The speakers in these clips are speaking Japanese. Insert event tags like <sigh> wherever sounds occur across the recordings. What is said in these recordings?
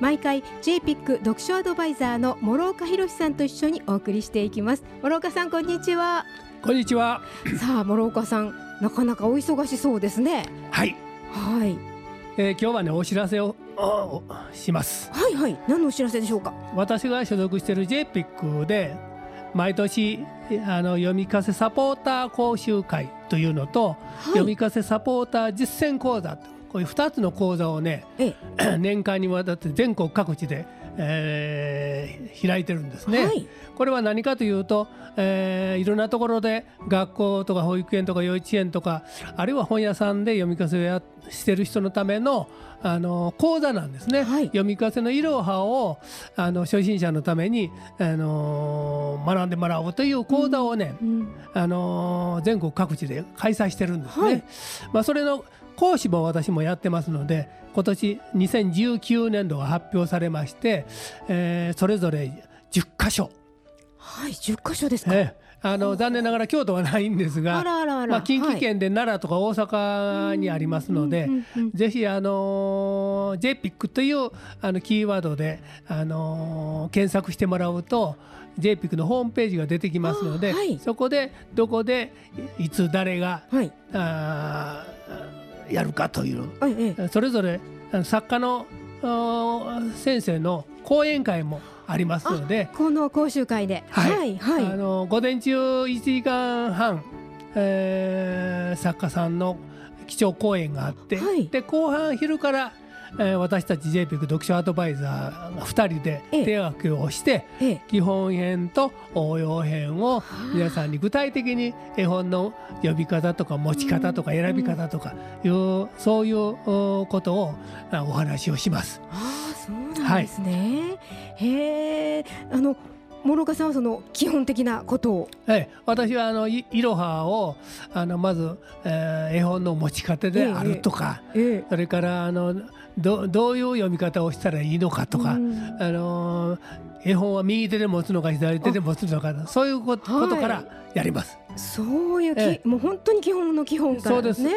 毎回 JPIC 読書アドバイザーの諸岡博さんと一緒にお送りしていきます。諸岡さんこんにちは。こんにちは。さあ諸岡さんなかなかお忙しそうですね。はい、はい。えー、今日はねお知らせをおします。はいはい。何のお知らせでしょうか？私が所属している JPIC で毎年あの読み聞かせサポーター講習会というのと、読み聞かせサポーター実践講座とこういう2つの講座をねええ。<clears throat> 年間にわたって全国各地で、えー開いてるんですね。はい。これは何かというと、えーいろんなところで学校とか保育園とか幼稚園とかあるいは本屋さんで読み聞かせをやしてる人のためのあの講座なんですね、はい。読み聞かせのいろはをあの初心者のために、あの学んでもらおうという講座をね、うん。あの全国各地で開催してるんですね。はい。まあ、それの講師も私もやってますので今年2019年度が発表されまして、えーそれぞれ10箇所、はい10箇所ですか、ええ。あの残念ながら京都はないんですがまあ、近畿圏で奈良とか大阪にありますので、ぜひ、あの JPIC というあのキーワードで、あの検索してもらうと JPIC のホームページが出てきますので、あはい。そこでどこでいつ誰がはい。あーやるかという。はいええそれぞれ作家の先生の講演会もありますので。この講習会で。はい。はいはい。あの午前中1時間半、えー作家さんの基調講演があって、はい。で後半昼から、えー私たち JPIC 読書アドバイザーが2人でええ。手分けをして、ええ。基本編と応用編を皆さんに具体的に絵本の呼び方とか持ち方とか選び方とかいうそういうおことをあお話をします。ああそうなんですね、へえあの諸岡さんはその基本的なことを。ええ、私はあのいいろはをあのまず、えー絵本の持ち方であるとか、ええ。それからあのどどういう読み方をしたらいいのかとか、うん。あの絵本は右手で持つのか左手で持つのかそういうこと,、からやります。そういうき、えもう本当に基本の基本からですね。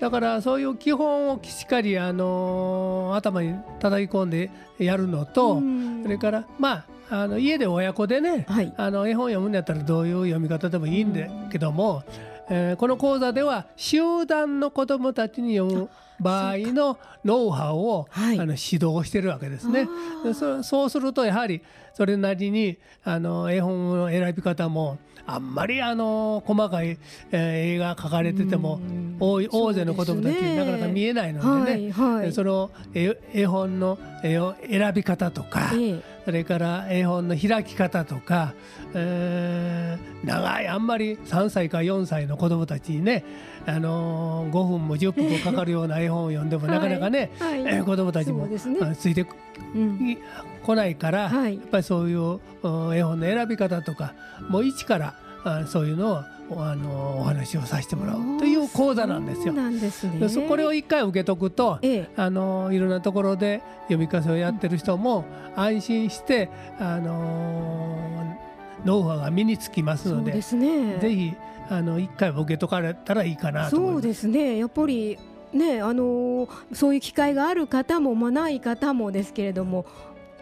だからそういう基本をしっかり、あの頭に叩き込んでやるのと、うん。それからまああの家で親子でね、はい。あの絵本読むんだったらどういう読み方でもいいんだけども、えーこの講座では集団の子どもたちに読む場合のノウハウを、はい。あの指導してるわけですね。そそうするとやはりそれなりにあの絵本の選び方もあんまりあの細かい、えー絵が描かれててもうん。多い大勢の子どもたちになかなか見えないのでね。はいはい。でその絵絵本の絵を選び方とか、ええそれから絵本の開き方とか、えー長いあんまり3歳か4歳の子どもたちにね、あのー5分も10分もかかるような絵本を読んでもなかなかね、はい。えー子どもたちも、ね。あついてうん。こないから、はい。やっぱりそういううん絵本の選び方とかもう一からあそういうのをあのお話をさせてもらうという講座なんですよ。なんですね。でそこれを一回受けとくと、ええ。あのいろんなところで読み聞かせをやってる人も安心して、あのノウハウが身につきますのでですね。ぜひあの一回受けとかれたらいいかなと思います。そうですね。やっぱりねあのーそういう機会がある方もまあない方もですけれども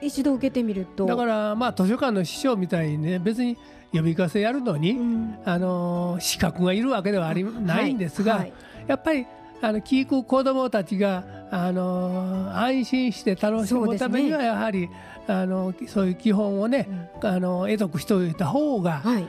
一度受けてみると。だからまあ図書館の師匠みたいにね別に読み聞かせやるのに、うん。あの資格がいるわけではありないんですが、はいはい。やっぱりあの聞く子どもたちがあの安心して楽しむためにはやはり、あのそういう基本をね、あの得得しておいた方が、はい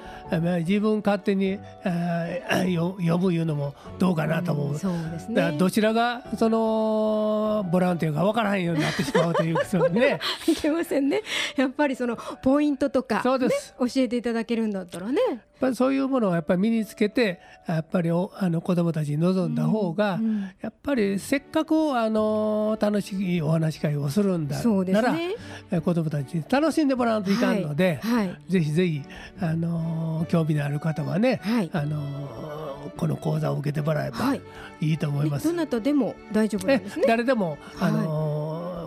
自分勝手にあーよ読むいうのもどうかなと思う。んそうですだからねどちらがそのボランティアが分からへんようになってしまうというそうね。<laughs> いけませんねやっぱりそのポイントとかそうです。教えていただけるんだったらねぱりそういうものをやっぱり身につけてやっぱりおあの子どもたちに望んだ方が、うんやっぱりせっかくあの楽しいお話し会をするんだそうでなら、すね。え子どもたちに楽しんでもらわんといかんので、はい。はい。ぜひぜひ、あの興味のある方はね、はい。あのこの講座を受けてもらえばはい。いいと思います。ねどなたでも大丈夫ね。誰でも、あはい。の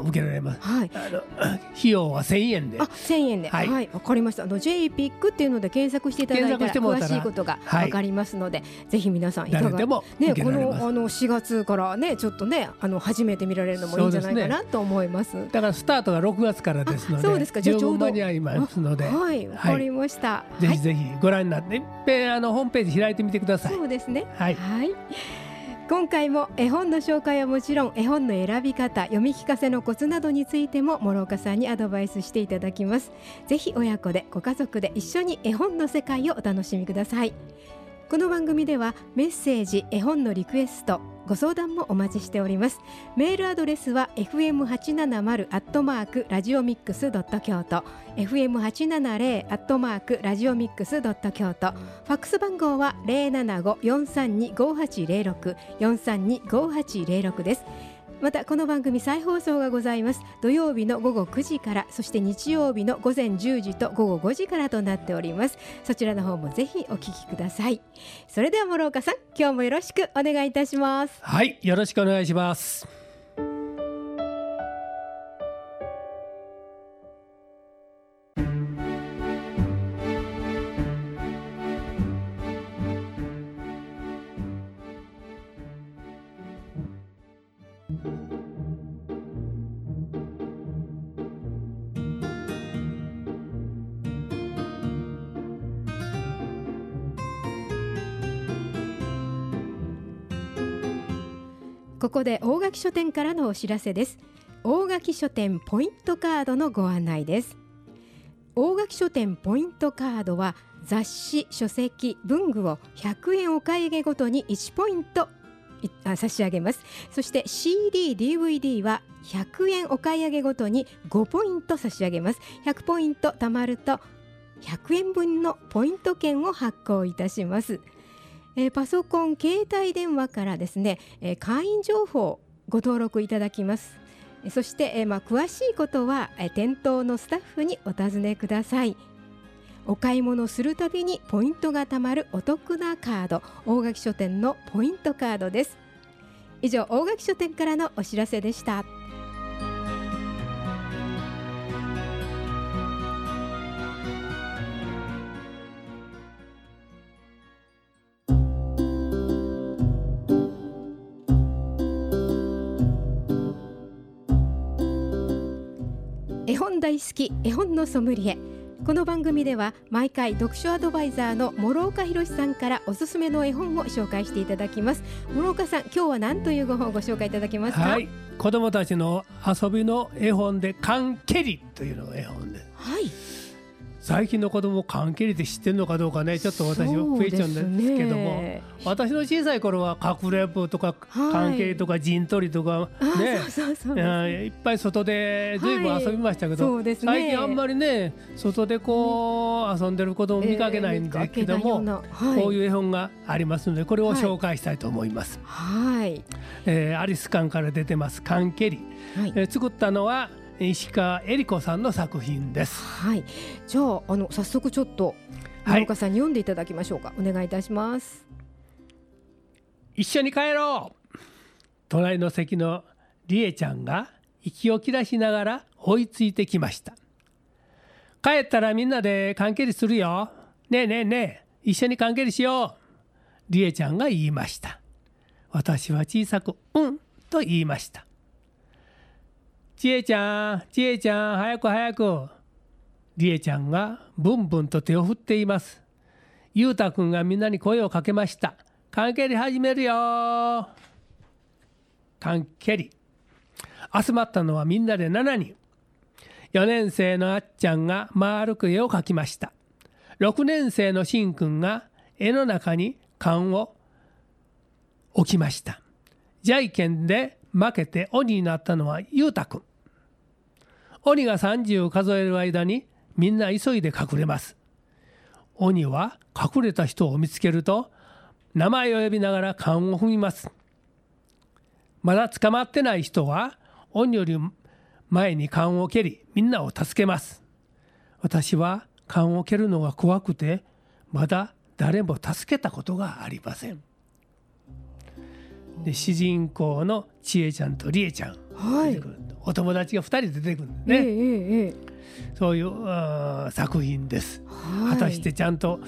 受けられます。はいあの <clears throat> 費用は1000円であ、千円で、は、はいいわかりました。あの J ピックっていうので検索していただいたら詳しいことがはいわかりますので、ぜひ皆さんいかが誰でもね受けこの。あの4月からねちょっとねあの初めて見られるのもいいんじゃないかなと思います。だからスタートが6月からですので、あそうですかじゃちょうどに合いますので、はい、わかりました。はい、ぜひぜひご覧になって、いっぺんあのホームページ開いてみてください。そうですね。はい今回も絵本の紹介はもちろん絵本の選び方読み聞かせのコツなどについても諸岡さんにアドバイスしていただきます。ぜひ親子でご家族で一緒に絵本の世界をお楽しみください。この番組ではメッセージ絵本のリクエストご相談もお待ちしております。メールアドレスは fm870 アットマークラジオミックスドット京都。fm870 アットマークラジオミックスドット京都。ファックス番号は075-432-5806 432-5806です。またこの番組再放送がございます。土曜日の午後9時からそして日曜日の午前10時と午後5時からとなっております。そちらの方もぜひお聞きください。それでは諸岡さん今日もよろしくお願いいたします。はい、よろしくお願いします。ここで大垣書店からのお知らせです。大垣書店ポイントカードのご案内です。大垣書店ポイントカードは雑誌書籍文具を100円お買い上げごとに1ポイント差し上げます。そして CD、DVD は100円お買い上げごとに5ポイント差し上げます。100ポイント貯まると100円分のポイント券を発行いたします。えーパソコン携帯電話からですね、えー会員情報をご登録いただきます。そして、えーまあ、詳しいことは、えー店頭のスタッフにお尋ねください。お買い物するたびにポイントが貯まるお得なカード大垣書店のポイントカードです。以上大垣書店からのお知らせでした。絵本大好き絵本のソムリエ。この番組では毎回読書アドバイザーの諸岡博さんからおすすめの絵本を紹介していただきます。諸岡さん今日は何というご本をご紹介いただけますか？はい、子供たちの遊びの絵本でカンケリというのが絵本で。はい最近の子供カンケリって知ってるのかどうかねちょっと私はクエスチョンですけども、私の小さい頃はかくれんぼとかはい。カンケリとか陣取りとかあね。いっぱい外でずいぶん遊びましたけど、はいね。最近あんまりね外でこう遊んでる子供見かけないんですけども、はい、こういう絵本がありますのでこれを紹介したいと思います、はい、えーアリス館から出てますカンケリ、はい。えー作ったのは石川恵理子さんの作品です。はい、じゃああの早速ちょっとはい。諸岡さんに読んでいただきましょうか、お願いいたします。一緒に帰ろう。隣の席のりえちゃんが息を切らしながら追いついてきました。帰ったらみんなで関係りするよ。ねえねえねえ一緒に関係りしよう。りえちゃんが言いました。私は小さくうんと言いましたちえちゃんちえちゃん早く早く。りえちゃんがブンブンと手を振っています。ゆうたくんがみんなに声をかけました。関係り始めるよ。関係り。集まったのはみんなで7人4年生のあっちゃんが丸く絵を描きました。6年生のしんくんが絵の中に缶を置きました。じゃいけんで負けて鬼になったのはゆうたくん。鬼が30を数える間にみんな急いで隠れます。鬼は隠れた人を見つけると名前を呼びながら缶を踏みます。まだ捕まってない人は鬼より前に缶を蹴りみんなを助けます。私は缶を蹴るのが怖くてまだ誰も助けたことがありません。で主人公の千恵ちゃんと理恵ちゃん出てくる、お友達が2人出てくるんですええね、えええそういう作品です、え果たしてちゃんと、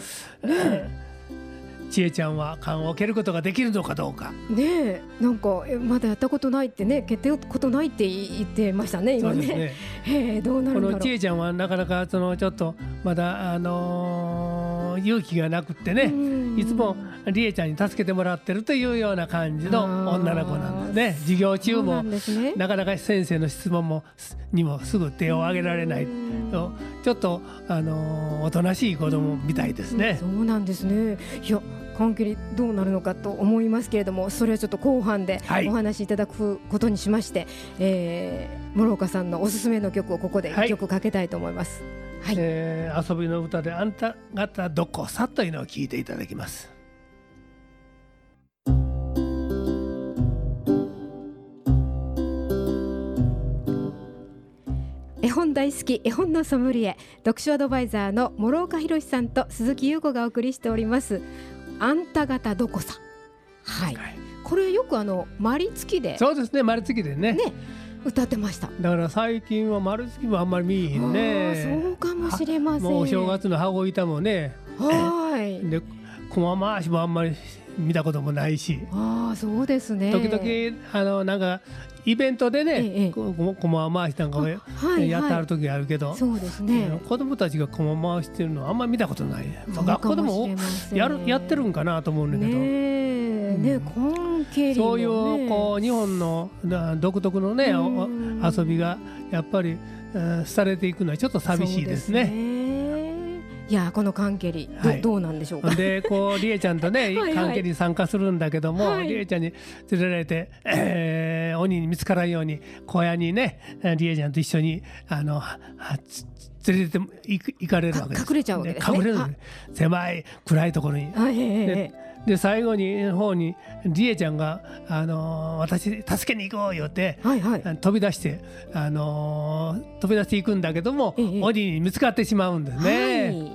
千恵ちゃんは缶を蹴ることができるのかどうか。ねえ。なんかえまだやったことないってね蹴ったことないって言ってましたね今ね。ね。どうなるんだろう。この千恵ちゃんはなかなかそのちょっとまだあのー勇気がなくってね、うんいつも理恵ちゃんに助けてもらってるというような感じの女の子なんですね。授業中もなかなか先生の質問もにもすぐ手を挙げられないちょっとあのーおとなしい子供みたいですね。そ。うなんですね。いや関係どうなるのかと思いますけれどもそれはちょっと後半ではい。お話しいただくことにしまして、えー、諸岡さんのおすすめの曲をここではい。一曲かけたいと思います。はい、えー遊びの歌であんた方どこさというのを聞いていただきます。絵本大好き絵本のソムリエ読書アドバイザーの諸岡博さんと鈴木優子がお送りしております。あんた方どこさ。はい、はい。これよくあのマリ付きで。そうですね丸月でね。ね歌ってました。だから最近は丸月もあんまり見えへんね。そうかもしれません。もうお正月の羽子板もね。はい。<laughs> で駒回しもあんまり見たこともないし。ああそうですね。時々あのなんかイベントでええねここ駒回しなんかをやってあるはい時あるけど。そうですね。子供たちが駒回してるのはあんまり見たことない。学校でかもやるやってるんかなと思うんだけど。ねえねうんコンケリもそうねいうこう日本のな独特のね遊びがやっぱりうんされていくのはちょっと寂しいですね。いやこのカンケリど,、はい。どうなんでしょうか。でこう <laughs> りえちゃんとね関係に参加するんだけども、はい。りえちゃんに連れられて、えー鬼に見つからんように小屋にねりえちゃんと一緒にあのははつ連れて行かれるわけです。か隠れちゃうわけですね。は隠れる狭い暗いところに。で最後に方にりえちゃんが、あのー私助けに行こうよって、はいはい。飛び出して、あのー飛び出していくんだけども、ええ。鬼に見つかってしまうんですね。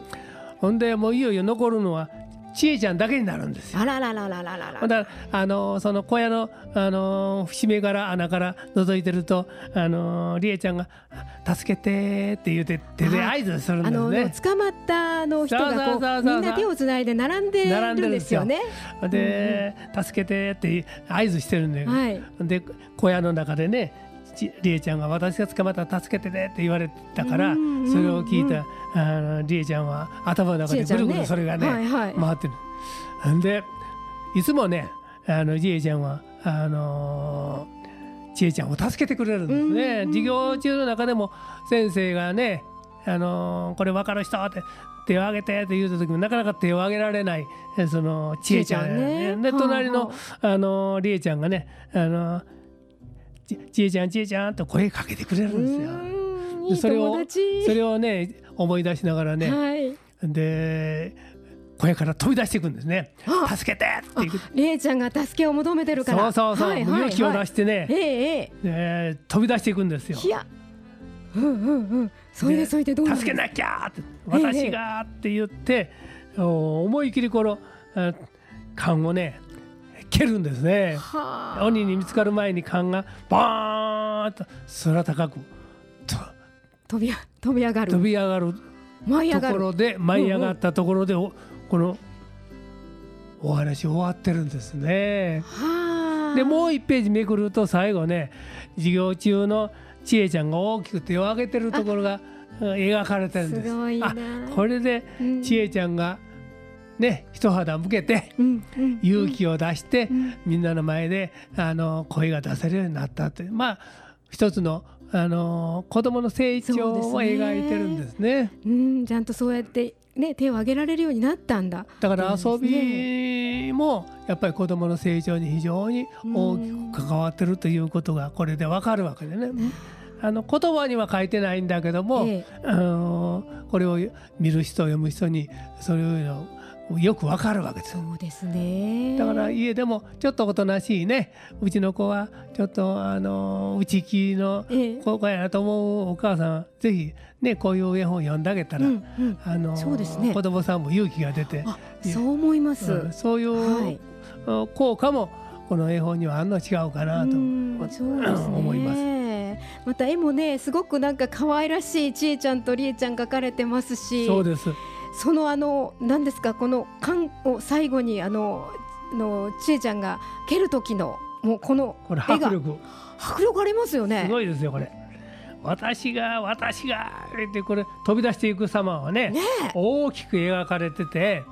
ほんでもういよいよ残るのはちえちゃんだけになるんですよ。あらららららららだらあのーその小屋の、あのー節目から穴から覗いてると、あのーりえちゃんが「助けて」って言って手で合図するんですね。捕まったあの人がこそうみんな手をつないで並んで並んでるんですすよよね。で「助けて」って合図してるんだよ。はい。で小屋の中でねちりえちゃんが「私が捕まったら助けてね」って言われたからそれを聞いたあのりえちゃんは頭の中でぐるぐるそれがね。回ってる。んでいつもねあのりえちゃんはあのーちえちゃんを助けてくれるんですうんね。うん授業中の中でも先生がねあのーこれ分かる人って手を挙げてって言うた時もなかなか手を挙げられないえそのちえちゃんねで隣のはあのりえちゃんがねあのちちえちゃんちえちゃんと声かけてくれるんですよ。いそれを。それをね思い出しながらね、はい。で小屋から飛び出していくんですねあ助けてって言うりえちゃんが助けを求めてるから。そうそうそう、はいはいはい勇気を出してね、ええええー飛び出していくんですよえ。いや。うんうんうん。それででそれでどう助けなきゃって私がって言って、お思い切りこのあ缶をね蹴るんですね。はあ。鬼に見つかる前に缶がバーンと空高くと飛びあ飛び上がる。飛び上がると。ころで舞い上がったところで、おこのお話終わってるんですね。はあ。でもう1ページめくると最後ね授業中のちえちゃんが大きく手を挙げてるところがうん描かれてるんです。すあこれでうんちえちゃんがね一肌向けてうんうん勇気を出して、うん。みんなの前であの声が出せるようになったってまあ一つのあの子供の成長を描いてるんですね。うん、ちゃんとそうやってね手を挙げられるようになったんだ。だから遊びもやっぱり子供の成長に非常に大きく関わってるということがこれでわかるわけでね。あの言葉には書いてないんだけども、ええ。あのこれを見る人読む人にそういうのよくわかるわけですそうですね。だから家でもちょっとおとなしいね。うちの子はちょっとあの内気のええ。子やなと思うお母さんはぜひねこういう絵本読んであげたら、うんうん。あのそうですね。子供さんも勇気が出て、あそう思います、うんそういう、はい。効果もこの絵本にはあんの違うかなと思います。また絵もねすごくなんか可愛らしいちえちゃんとりえちゃん描かれてますし。そうですそのあの何ですかこの缶を最後にあののちえちゃんが蹴る時のもうこのこれ迫力。迫力ありますよね。すごいですよこれ。私が私がってこれ飛び出していく様はねね大きく描かれてて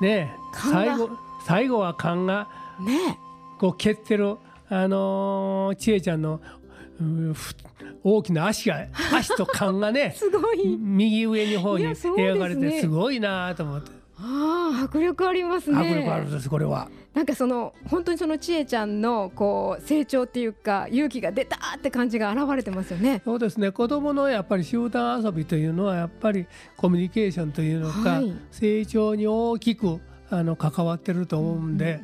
ね最後最後は勘がえ。ねこう蹴ってるあのー、千恵ちゃんの大きな足が <laughs> 足と勘がえねすごい。右上の方に描かれてすごいなと思って。ああ迫力ありますね。迫力あるんですこれは。なんかその本当にそのちえちゃんのこう成長っていうか勇気が出たって感じが現れてますよね。そうですね。子どものやっぱり集団遊びというのはやっぱりコミュニケーションというのか、はい。成長に大きくあの関わってると思うんで、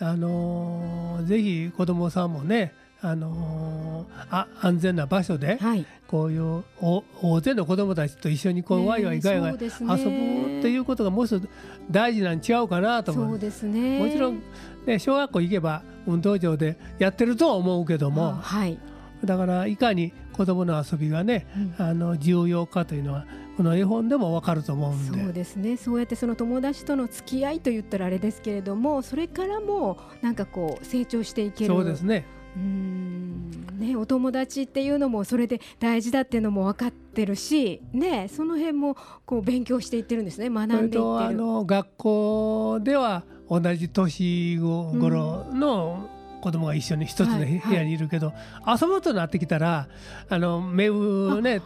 うんうんあのーぜひ子どもさんもね、あのーあ安全な場所ではい。こういうお大勢の子どもたちと一緒にこうワイワイガヤガヤ遊ねぶっていうことがもう一つ大事なんちゃうかなと思そううですね。もちろん、ね、小学校行けば運動場でやってるとは思うけどあもはい、だからいかに子どもの遊びがねうん。あの重要かというのはこの絵本でもわかると思うんで。そうですね。そうやってその友達との付き合いと言ったらあれですけれどもそれからもなんかこう成長していけるそうですねうん。ねお友達っていうのもそれで大事だっていうのも分かってるしねその辺もこう勉強していってるんですね。学んでいってる。あの学校では同じ年頃の子供が一緒に一つのはい部屋にいるけど、遊ぶとなってきたらあの目上ね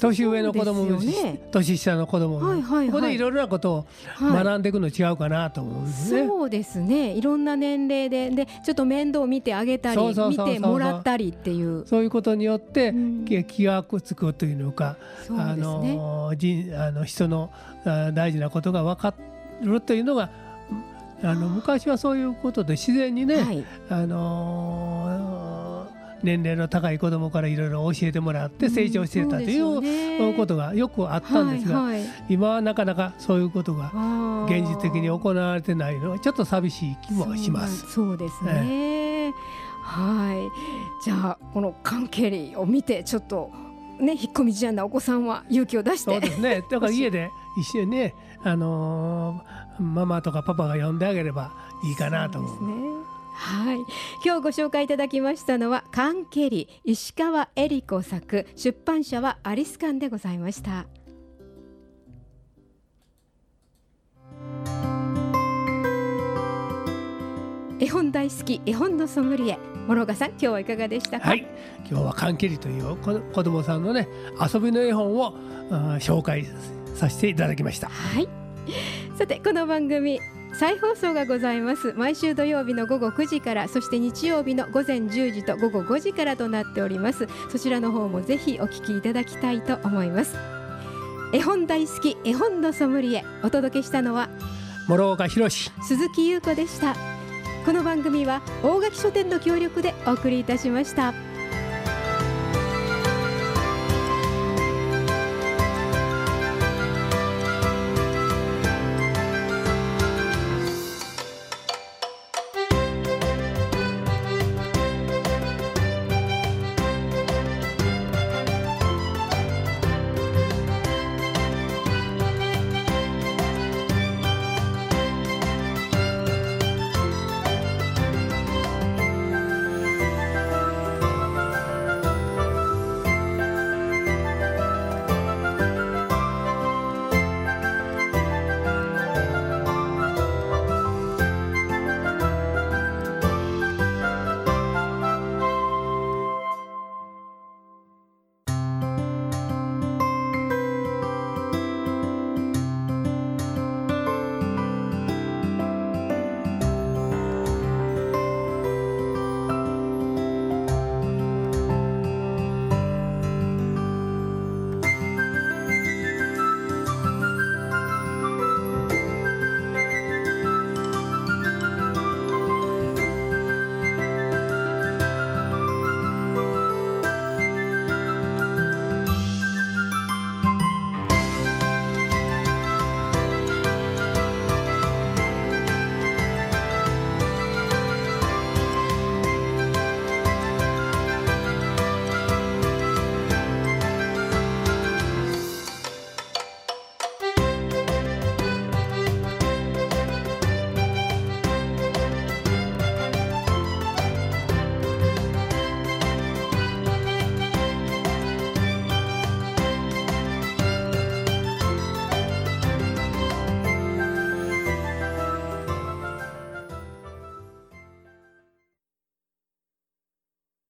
年上の子供も、年下の子供も、ここでいろいろなことをはい学んでいくの違うかなと思うんですね。そうですね。いろんな年齢ででちょっと面倒を見てあげたり見てもらったりっていう。そういうことによって、うん。気気がつくというのか、あの人あの人のあ大事なことが分かるというのがあの昔はそういうことで自然にね、はいあのー年齢の高い子供からいろいろ教えてもらって成長してたといううことがよくあったんですが、はいはい今はなかなかそういうことが現実的に行われてないのはちょっと寂しい気もします。そうですね。はい。じゃあこのカンケリを見てちょっとね引っ込み思案なお子さんは勇気を出して。そうですね。だから家で一緒にね、あのーママとかパパが呼んであげればいいかなと思う。そうね。はい。今日ご紹介いただきましたのはカンケリ石川恵理子作出版社はアリスカンでございました。絵本大好き絵本のソムリエ諸岡さん今日はいかがでしたか？はい、今日はカンケリという子子供さんのね遊びの絵本をあー紹介させていただきました。はい。さてこの番組再放送がございます。毎週土曜日の午後9時からそして日曜日の午前10時と午後5時からとなっております。そちらの方もぜひお聞きいただきたいと思います。絵本大好き絵本のソムリエお届けしたのは諸岡博鈴木優子でした。この番組は大垣書店の協力でお送りいたしました